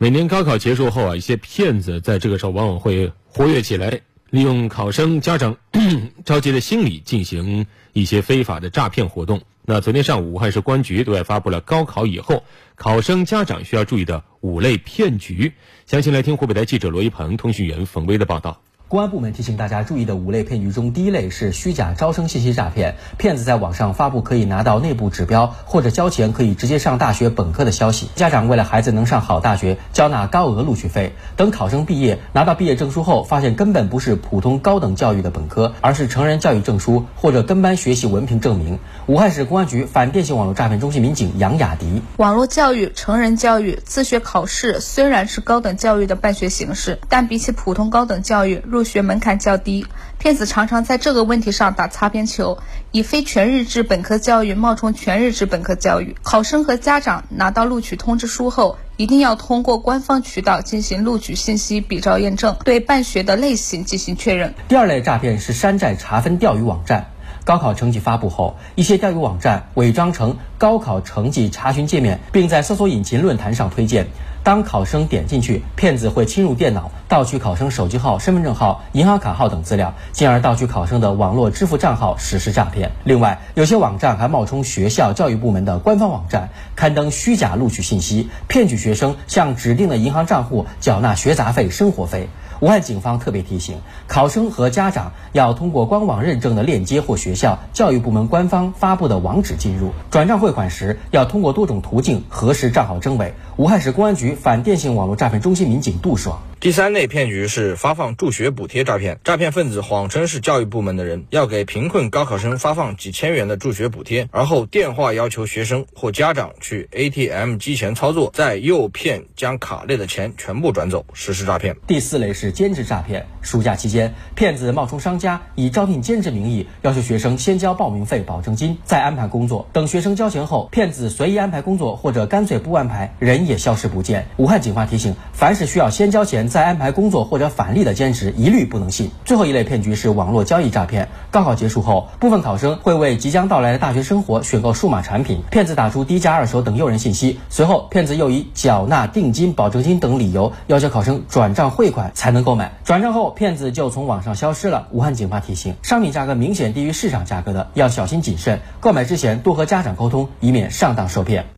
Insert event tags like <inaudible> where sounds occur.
每年高考结束后啊，一些骗子在这个时候往往会活跃起来，利用考生家长 <clears throat> 着急的心理进行一些非法的诈骗活动。那昨天上午，武汉市公安局对外发布了高考以后考生家长需要注意的五类骗局。详情来听湖北台记者罗一鹏、通讯员冯威的报道。公安部门提醒大家注意的五类骗局中，第一类是虚假招生信息诈骗。骗子在网上发布可以拿到内部指标或者交钱可以直接上大学本科的消息。家长为了孩子能上好大学，交纳高额录取费。等考生毕业拿到毕业证书后，发现根本不是普通高等教育的本科，而是成人教育证书或者跟班学习文凭证明。武汉市公安局反电信网络诈骗中心民警杨雅迪：网络教育、成人教育、自学考试虽然是高等教育的办学形式，但比起普通高等教育，入学门槛较低，骗子常常在这个问题上打擦边球，以非全日制本科教育冒充全日制本科教育。考生和家长拿到录取通知书后，一定要通过官方渠道进行录取信息比照验证，对办学的类型进行确认。第二类诈骗是山寨查分钓鱼网站。高考成绩发布后，一些钓鱼网站伪装成高考成绩查询界面，并在搜索引擎论坛上推荐。当考生点进去，骗子会侵入电脑，盗取考生手机号、身份证号、银行卡号等资料，进而盗取考生的网络支付账号实施诈骗。另外，有些网站还冒充学校教育部门的官方网站，刊登虚假录取信息，骗取学生向指定的银行账户缴纳学杂费、生活费。武汉警方特别提醒考生和家长，要通过官网认证的链接或学校教育部门官方发布的网址进入。转账汇款时，要通过多种途径核实账号真伪。武汉市公安局反电信网络诈骗中心民警杜爽。第三类骗局是发放助学补贴诈骗，诈骗分子谎称是教育部门的人，要给贫困高考生发放几千元的助学补贴，而后电话要求学生或家长去 ATM 机前操作，再诱骗将卡内的钱全部转走，实施诈骗。第四类是兼职诈骗，暑假期间，骗子冒充商家，以招聘兼职名义，要求学生先交报名费、保证金，再安排工作。等学生交钱后，骗子随意安排工作，或者干脆不安排，人也消失不见。武汉警方提醒，凡是需要先交钱。再安排工作或者返利的兼职，一律不能信。最后一类骗局是网络交易诈骗。高考结束后，部分考生会为即将到来的大学生活选购数码产品，骗子打出低价二手等诱人信息，随后骗子又以缴纳定金、保证金等理由，要求考生转账汇款才能购买。转账后，骗子就从网上消失了。武汉警方提醒，商品价格明显低于市场价格的，要小心谨慎，购买之前多和家长沟通，以免上当受骗。